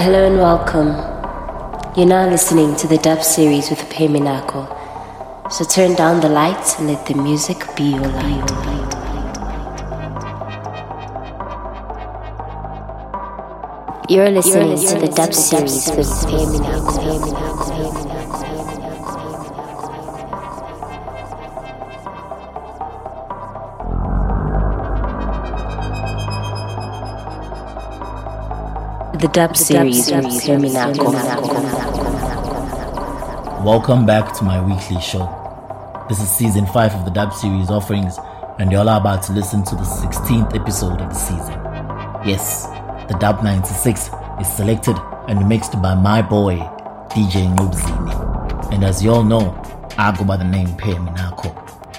Hello and welcome. You're now listening to the dub series with Peminako. So turn down the lights and let the music be your light. You're listening to the dub series with Peminako. The dub series. Welcome back to my weekly show. This is season 5 of the dub series offerings, and you're all about to listen to the 16th episode of the season. Yes, the dub 96 is selected and mixed by my boy, DJ Nqobzini. And as you all know, I go by the name Pe Minako.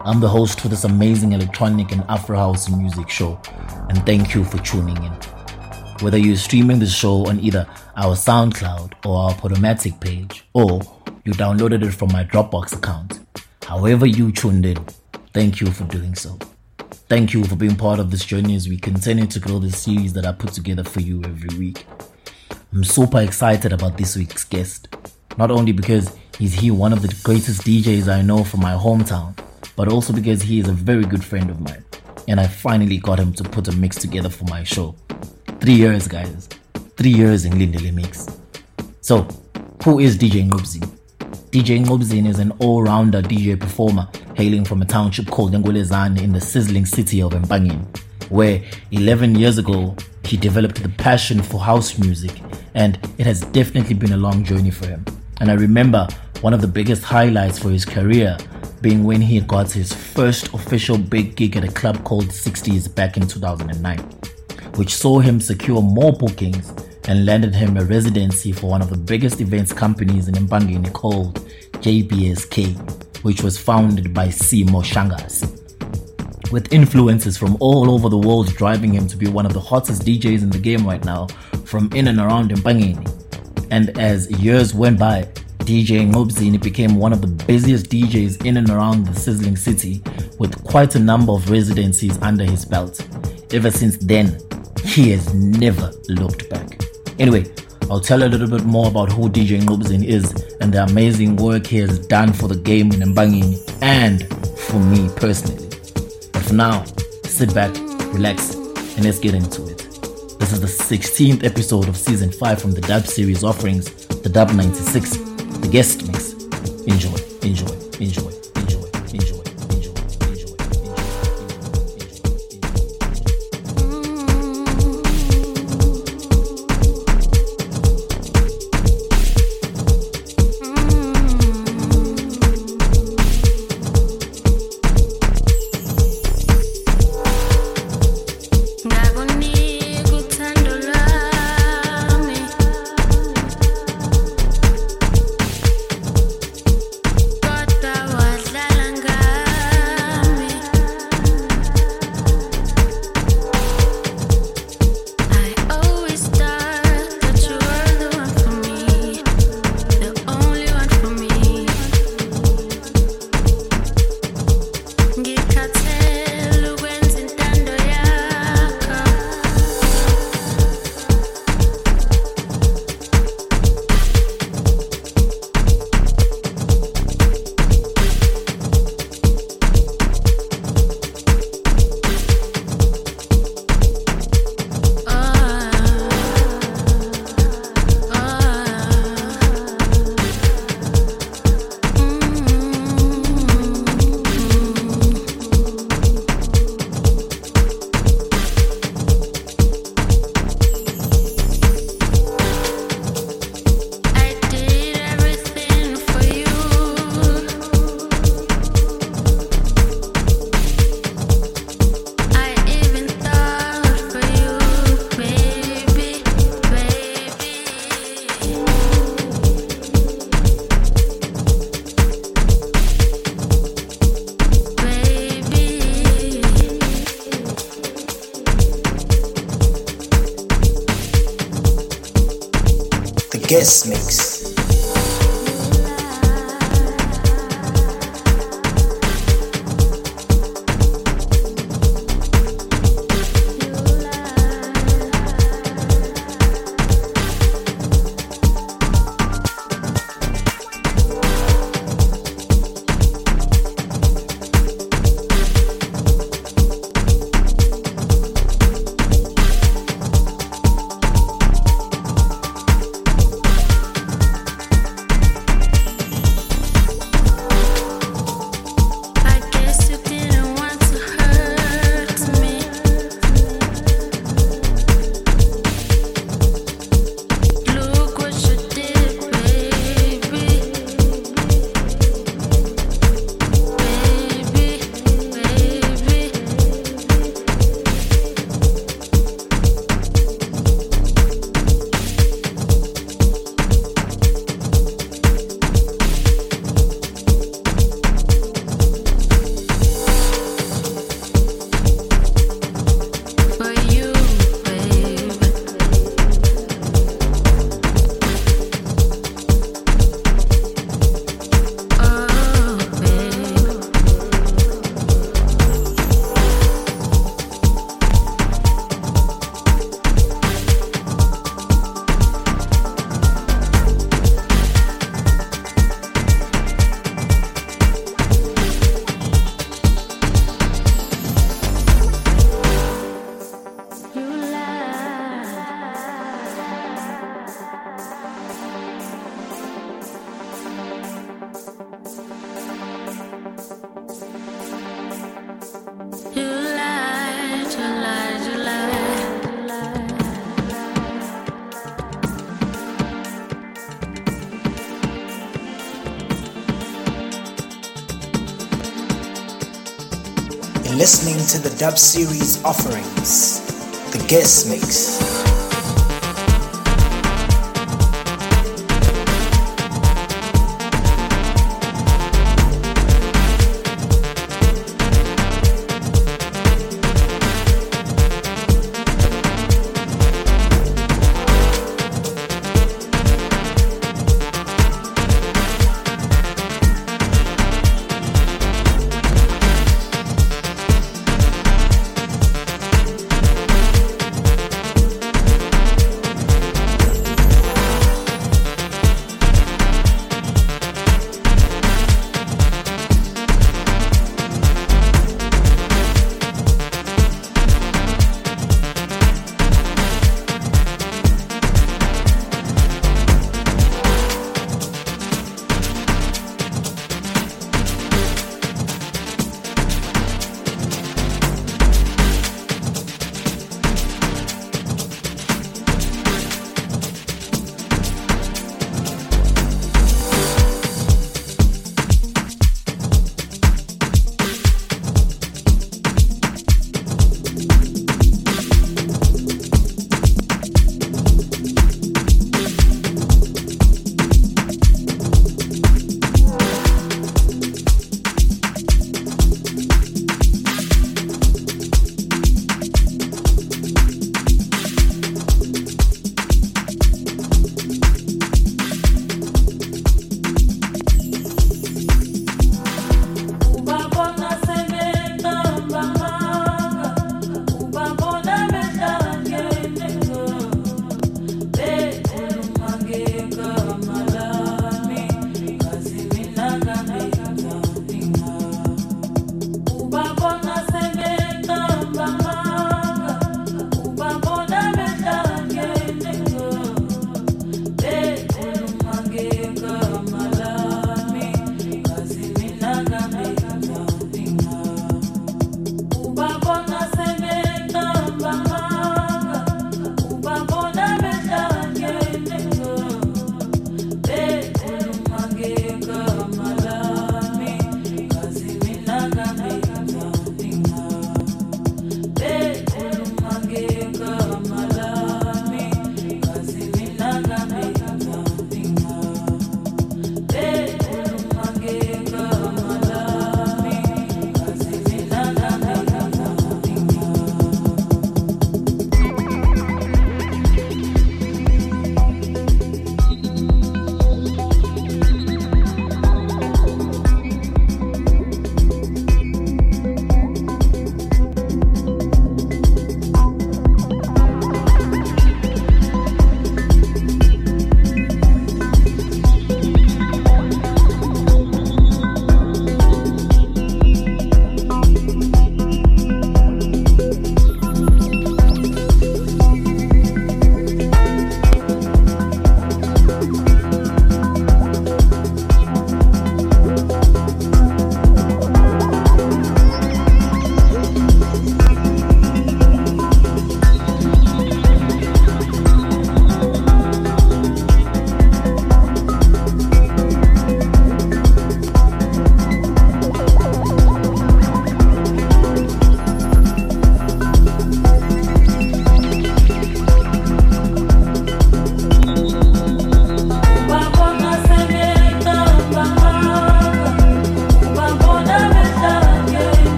I'm the host for this amazing electronic and Afro house music show, and thank you for tuning in. Whether you're streaming the show on either our SoundCloud or our Podomatic page, or you downloaded it from my Dropbox account, however you tuned in, thank you for doing so. Thank you for being part of this journey as we continue to grow the series that I put together for you every week. I'm super excited about this week's guest, not only because he's here one of the greatest DJs I know from my hometown, but also because he is a very good friend of mine, and I finally got him to put a mix together for my show. Three years, guys. Three years in Lindele Mix. So, who is DJ Nqobzin? DJ Nqobzin is an all-rounder DJ performer hailing from a township called Ngwelezane in the sizzling city of Mpangeni, where 11 years ago he developed the passion for house music, and it has definitely been a long journey for him. And I remember one of the biggest highlights for his career being when he got his first official big gig at a club called 60s back in 2009 which saw him secure more bookings and landed him a residency for one of the biggest events companies in Mpangeni called JBSK, which was founded by Simo Shangas. With influences from all over the world driving him to be one of the hottest DJs in the game right now, from in and around Mpangeni. And as years went by, DJ Nqobzini became one of the busiest DJs in and around the sizzling city, with quite a number of residencies under his belt. Ever since then, he has never looked back. Anyway, I'll tell a little bit more about who DJ Nqobzin is and the amazing work he has done for the game in Mpangeni and for me personally. But for now, sit back, relax, and let's get into it. This is the 16th episode of season 5 from the Dub series offerings, the Dub 96, the guest mix. Enjoy, enjoy, enjoy. The dub series offerings, the guest mix.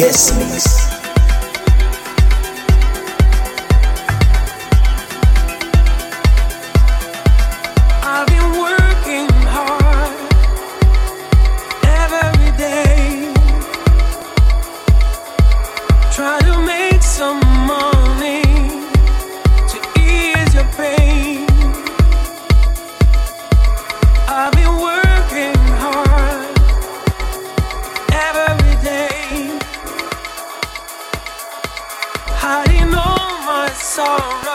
Yes. alright.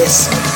The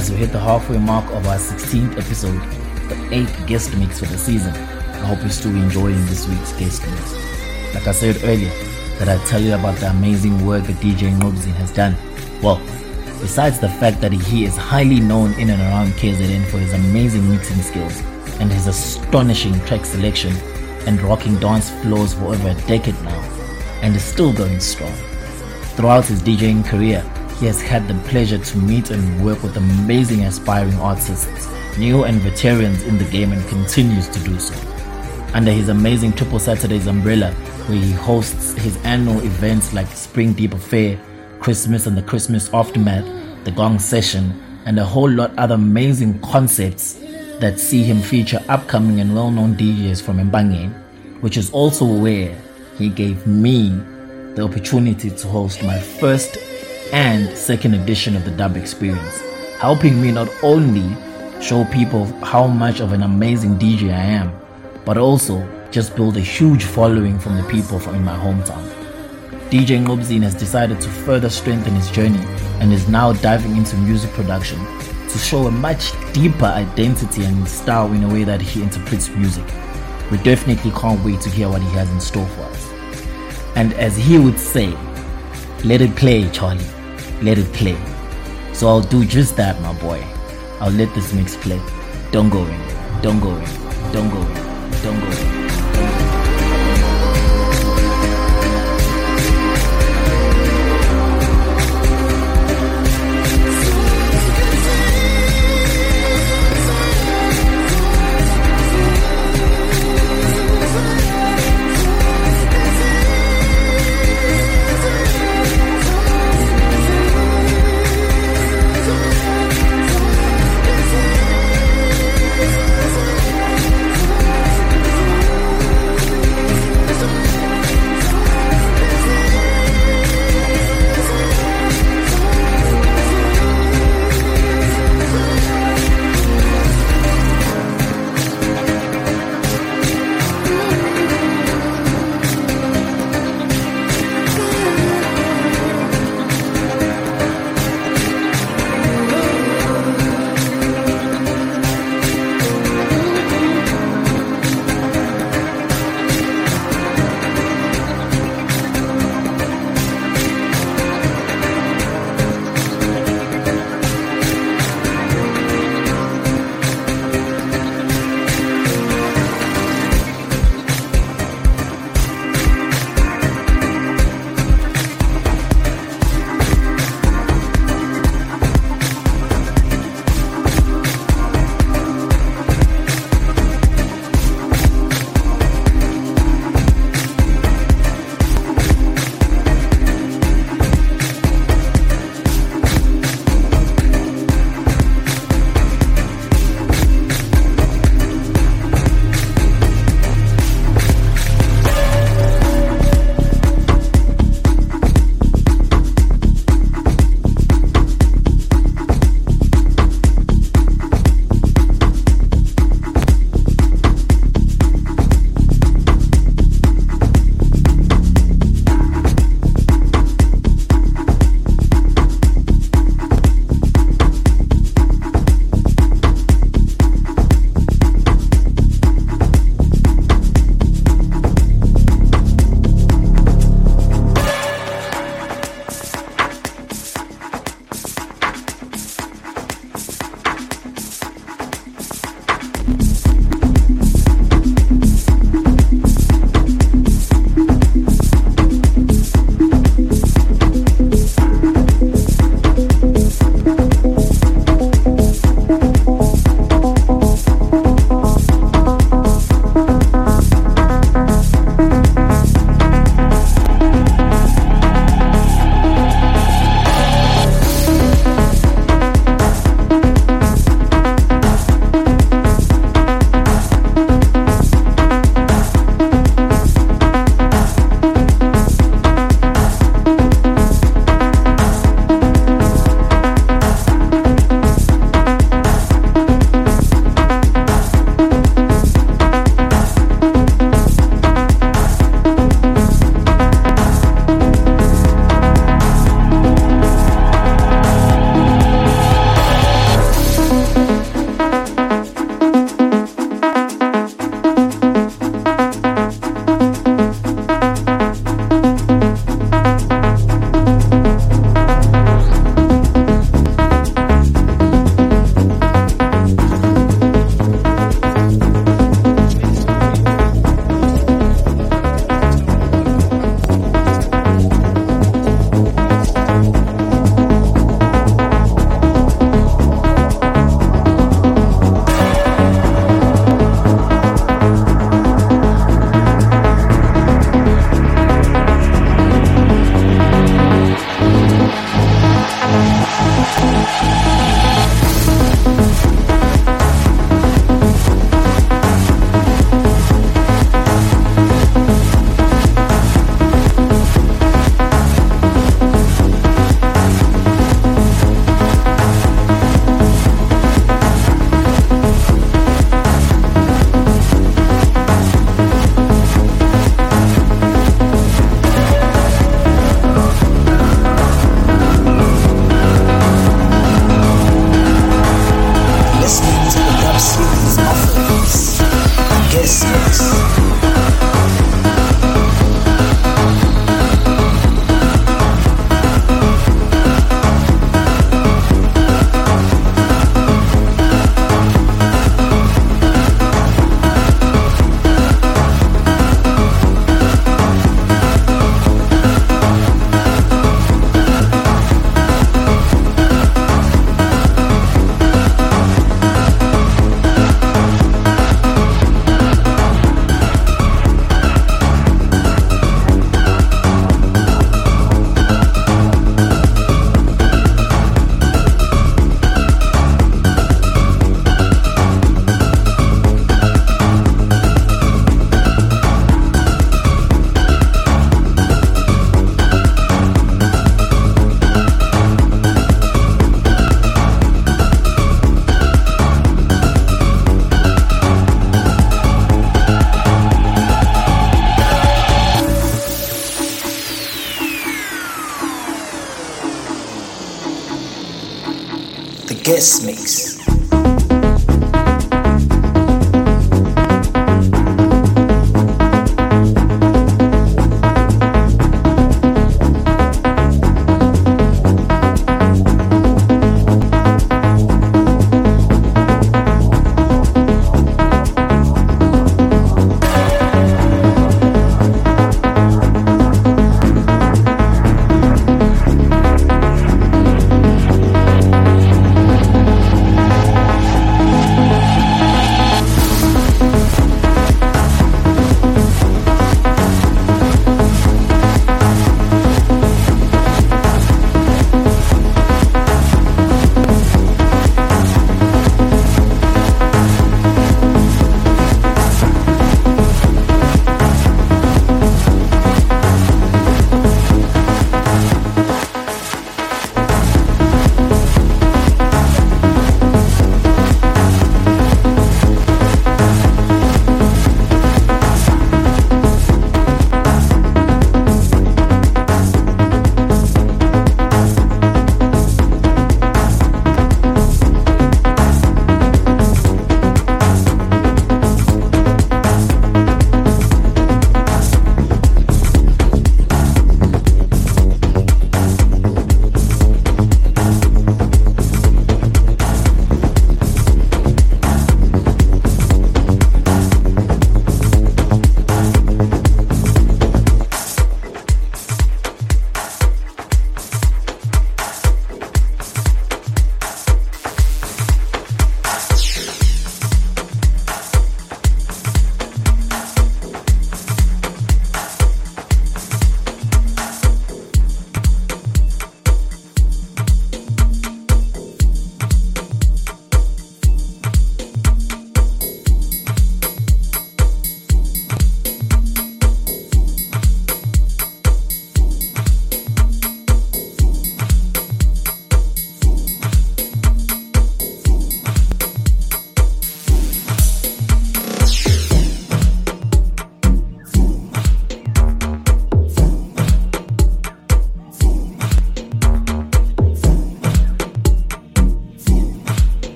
as we hit the halfway mark of our 16th episode, the 8th guest mix for the season. I hope you're still enjoying this week's guest mix. Like I said earlier, that I tell you about the amazing work that DJ Nqobzin has done. Well, besides the fact that he is highly known in and around KZN for his amazing mixing skills and his astonishing track selection and rocking dance floors for over a decade now, and is still going strong. Throughout his DJing career, he has had the pleasure to meet and work with amazing aspiring artists, new and veterans in the game, and continues to do so. Under his amazing Triple Saturdays umbrella, where he hosts his annual events like Spring Deep Affair, Christmas and the Christmas Aftermath, the Gong Session, and a whole lot other amazing concepts that see him feature upcoming and well-known DJs from Mpangeni, which is also where he gave me the opportunity to host my first and second edition of the Dub Experience, helping me not only show people how much of an amazing DJ I am, but also just build a huge following from the people from in my hometown. DJ Nqobzin has decided to further strengthen his journey and is now diving into music production to show a much deeper identity and style in a way that he interprets music. We definitely can't wait to hear what he has in store for us. And as he would say, let it play, Charlie. Let it play. So I'll do just that, my boy. I'll let this mix play. Don't go in. Don't go in. Don't go in. Don't go in.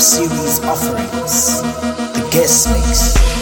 Series offerings, the guest mix.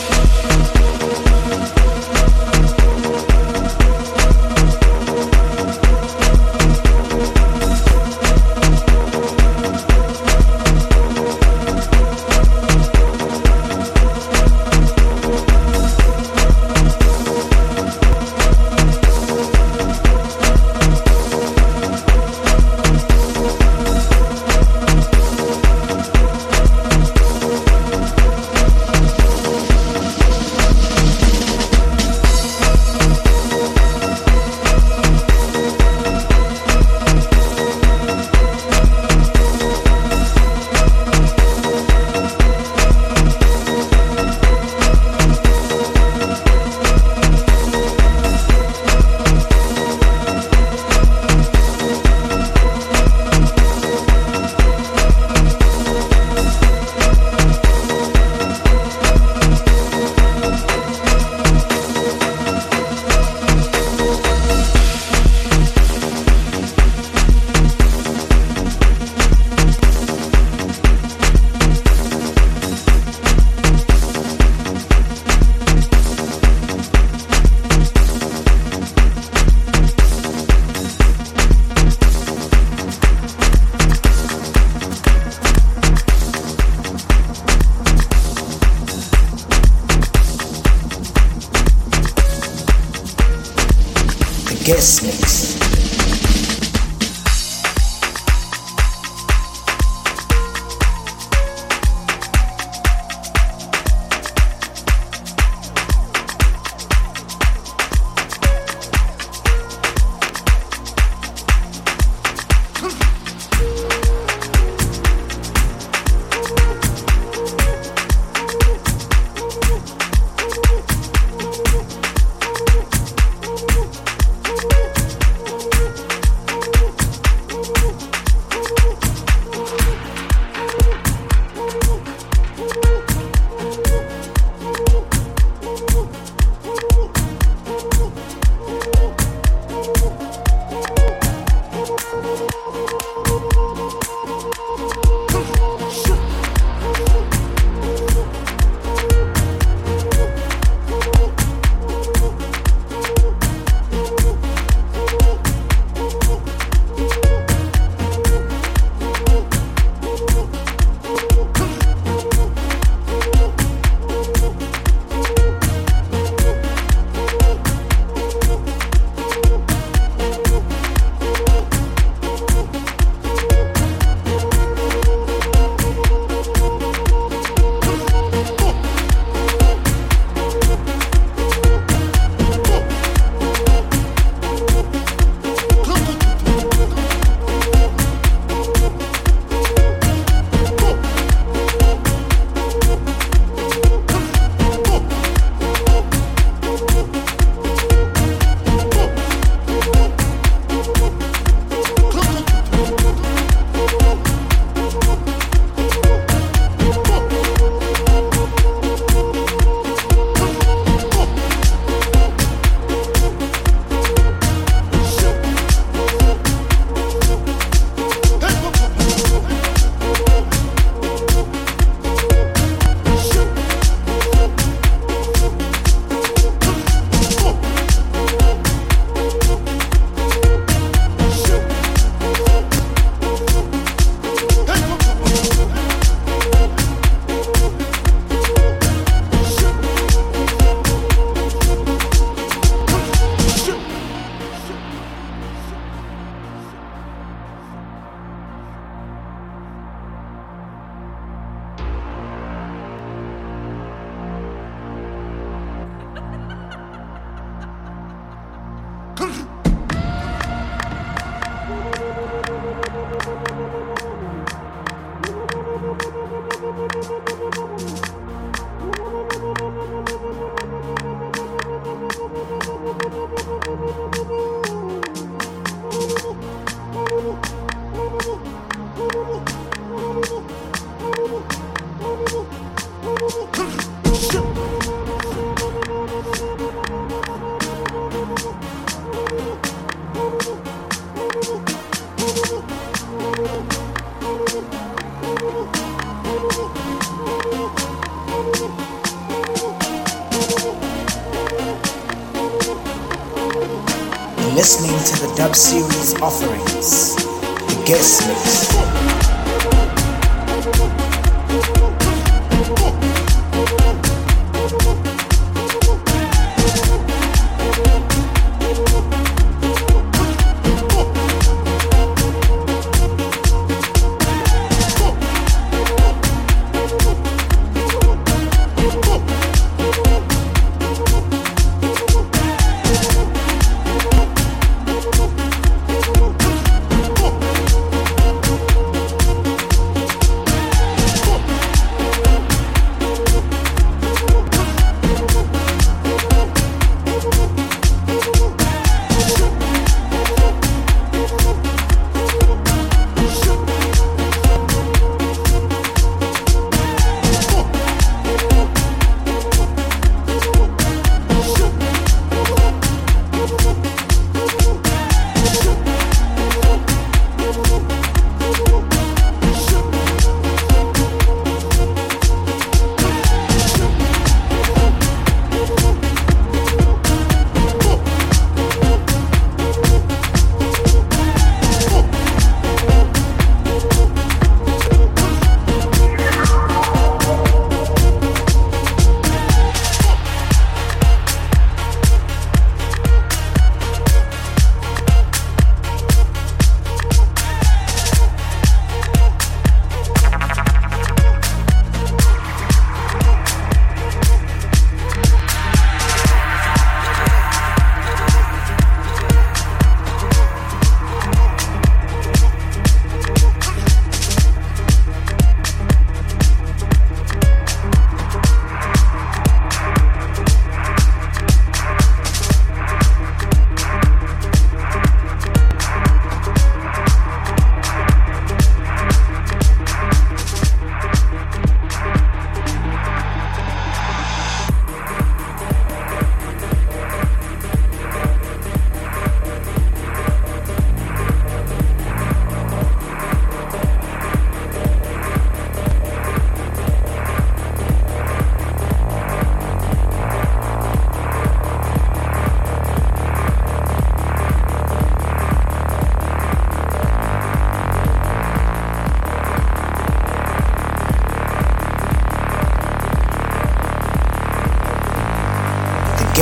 listening to the dub series offerings, the guest mix.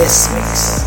Guest mix.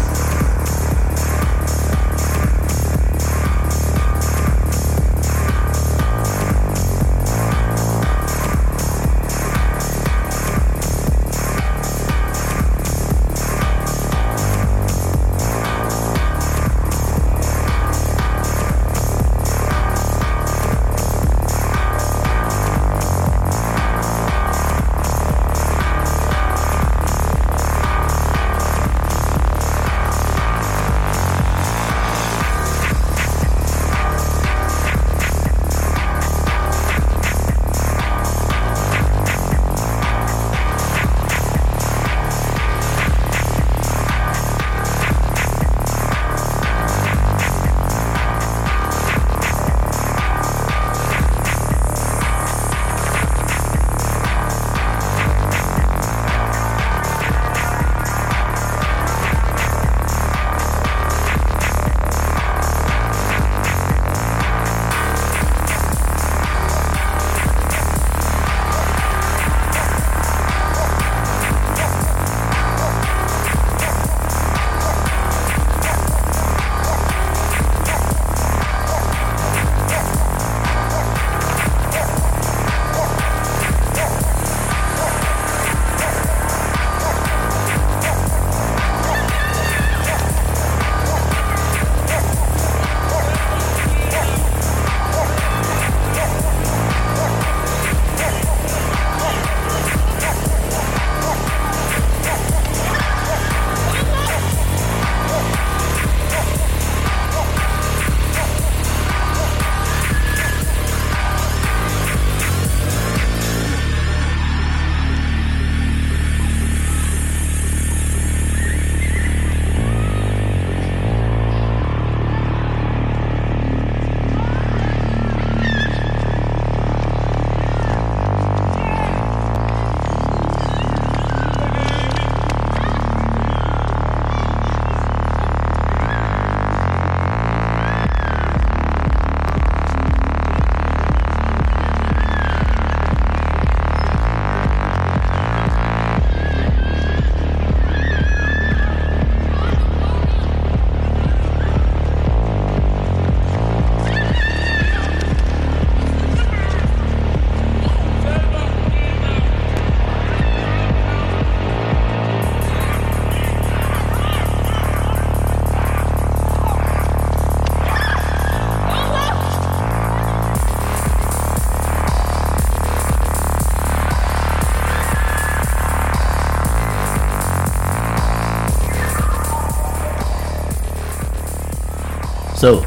So,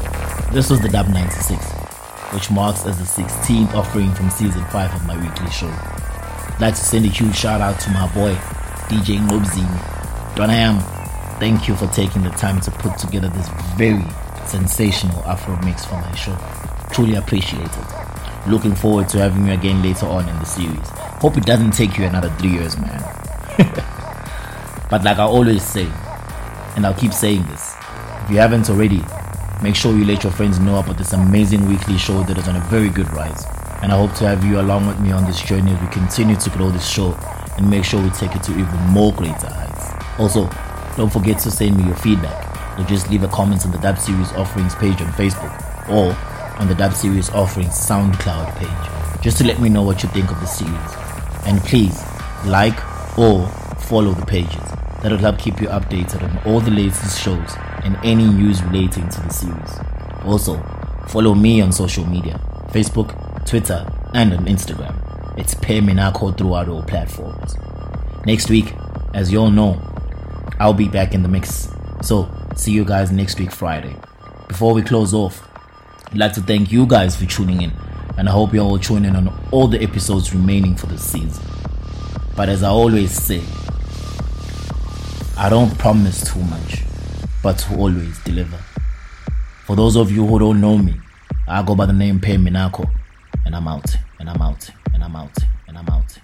this was the Dub 96, which marks as the 16th offering from season 5 of my weekly show. I'd like to send a huge shout out to my boy, DJ Nqobzini. Don am, thank you for taking the time to put together this very sensational Afro mix for my show. Truly appreciate it. Looking forward to having you again later on in the series. Hope it doesn't take you another three years, man. but like I always say, and I'll keep saying this, if you haven't already, make sure you let your friends know about this amazing weekly show that is on a very good rise. And I hope to have you along with me on this journey as we continue to grow this show and make sure we take it to even more greater heights. Also, don't forget to send me your feedback or just leave a comment on the Dub Series Offerings page on Facebook or on the Dub Series Offerings SoundCloud page just to let me know what you think of the series. And please like or follow the pages. That'll help keep you updated on all the latest shows and any news relating to the series. Also, follow me on social media Facebook, Twitter, and on Instagram. It's Pay Minako throughout all platforms. Next week, as you all know, I'll be back in the mix. So, see you guys next week, Friday. Before we close off, I'd like to thank you guys for tuning in, and I hope you're all tuning in on all the episodes remaining for this season. But as I always say, I don't promise too much, but to always deliver. For those of you who don't know me, I go by the name Pay Minako, and I'm out, and I'm out, and I'm out, and I'm out.